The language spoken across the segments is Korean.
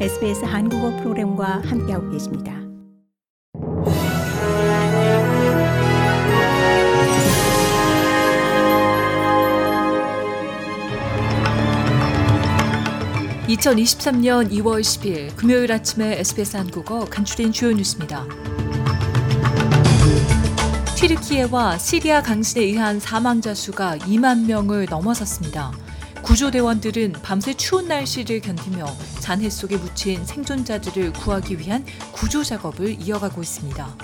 SBS 한국어 프로그램과 함께하고 계십니다. (2023년 2월 10일) 금요일 아침에 SBS 한국어 간추린 주요 뉴스입니다. 튀르키예와 시리아 강진에 의한 사망자 수가 2만 명을 넘어섰습니다. 구조대원들은 밤새 추운 날씨를 견디며 잔해 속에 묻힌 생존자들을 구하기 위한 구조 작업을 이어가고 있습니다.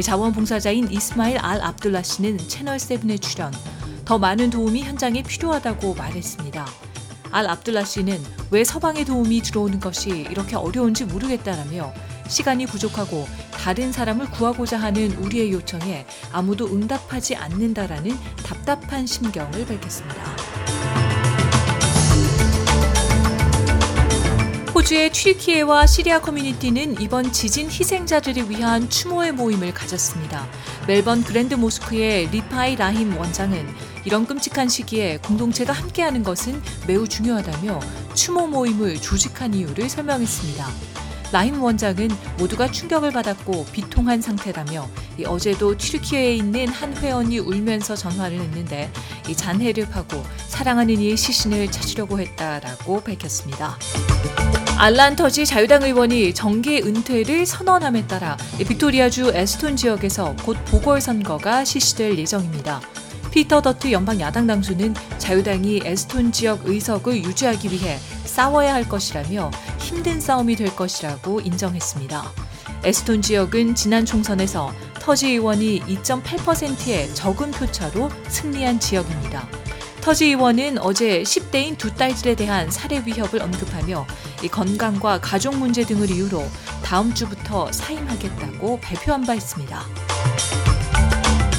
자원봉사자인 이스마일 알 압둘라 씨는 채널 7에 출연, 더 많은 도움이 현장에 필요하다고 말했습니다. 알 압둘라 씨는 왜 서방의 도움이 들어오는 것이 이렇게 어려운지 모르겠다라며 시간이 부족하고 다른 사람을 구하고자 하는 우리의 요청에 아무도 응답하지 않는다라는 답답한 심경을 밝혔습니다. 호주의 튀르키예와 시리아 커뮤니티는 이번 지진 희생자들을 위한 추모의 모임을 가졌습니다. 멜번 그랜드 모스크의 리파이 라힘 원장은 이런 끔찍한 시기에 공동체가 함께하는 것은 매우 중요하다며 추모 모임을 조직한 이유를 설명했습니다. 라힘 원장은 모두가 충격을 받았고 비통한 상태라며 어제도 튀르키예에 있는 한 회원이 울면서 전화를 했는데 잔해를 파고 사랑하는 이의 시신을 찾으려고 했다라고 밝혔습니다. 알란 터지 자유당 의원이 정계 은퇴를 선언함에 따라 빅토리아주 에스톤 지역에서 곧 보궐선거가 실시될 예정입니다. 피터 더트 연방 야당 당수는 자유당이 에스톤 지역 의석을 유지하기 위해 싸워야 할 것이라며 힘든 싸움이 될 것이라고 인정했습니다. 에스톤 지역은 지난 총선에서 터지 의원이 2.8%의 적은 표차로 승리한 지역입니다. 터지 의원은 어제 10대인 두 딸들에 대한 살해 위협을 언급하며 건강과 가족 문제 등을 이유로 다음 주부터 사임하겠다고 발표한 바 있습니다.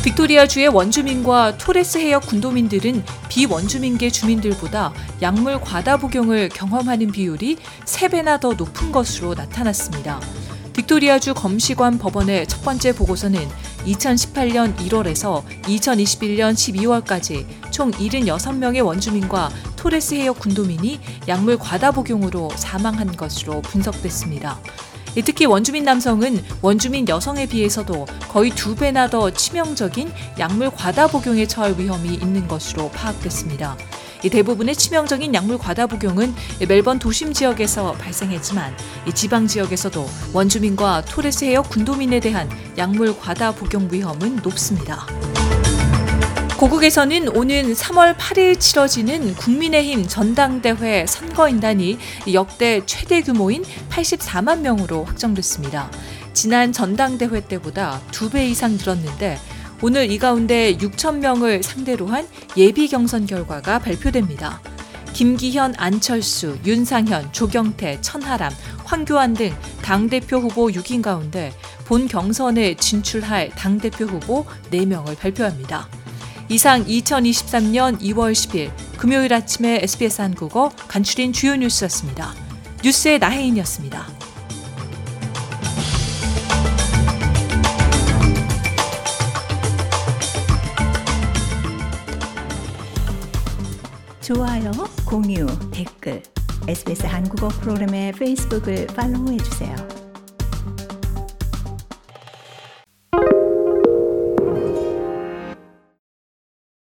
빅토리아주의 원주민과 토레스 해역 군도민들은 비원주민계 주민들보다 약물 과다 복용을 경험하는 비율이 3배나 더 높은 것으로 나타났습니다. 빅토리아주 검시관 법원의 첫 번째 보고서는 2018년 1월에서 2021년 12월까지 총 76명의 원주민과 토레스 해역 군도민이 약물 과다 복용으로 사망한 것으로 분석됐습니다. 특히 원주민 남성은 원주민 여성에 비해서도 거의 두 배나 더 치명적인 약물 과다 복용에 처할 위험이 있는 것으로 파악됐습니다. 대부분의 치명적인 약물 과다 복용은 멜번 도심 지역에서 발생했지만 지방 지역에서도 원주민과 토레스 해역 군도민에 대한 약물 과다 복용 위험은 높습니다. 고국에서는 오는 3월 8일 치러지는 국민의힘 전당대회 선거인단이 역대 최대 규모인 84만 명으로 확정됐습니다. 지난 전당대회 때보다 2배 이상 늘었는데 오늘 이 가운데 6천 명을 상대로 한 예비 경선 결과가 발표됩니다. 김기현, 안철수, 윤상현, 조경태, 천하람, 황교안 등 당대표 후보 6인 가운데 본 경선에 진출할 당대표 후보 4명을 발표합니다. 이상 2023년 2월 10일 금요일 아침에 SBS 한국어 간추린 주요 뉴스였습니다. 뉴스의 나혜인이었습니다. 좋아요, 공유, 댓글, SBS 한국어 프로그램의 페이스북을 팔로우해 주세요.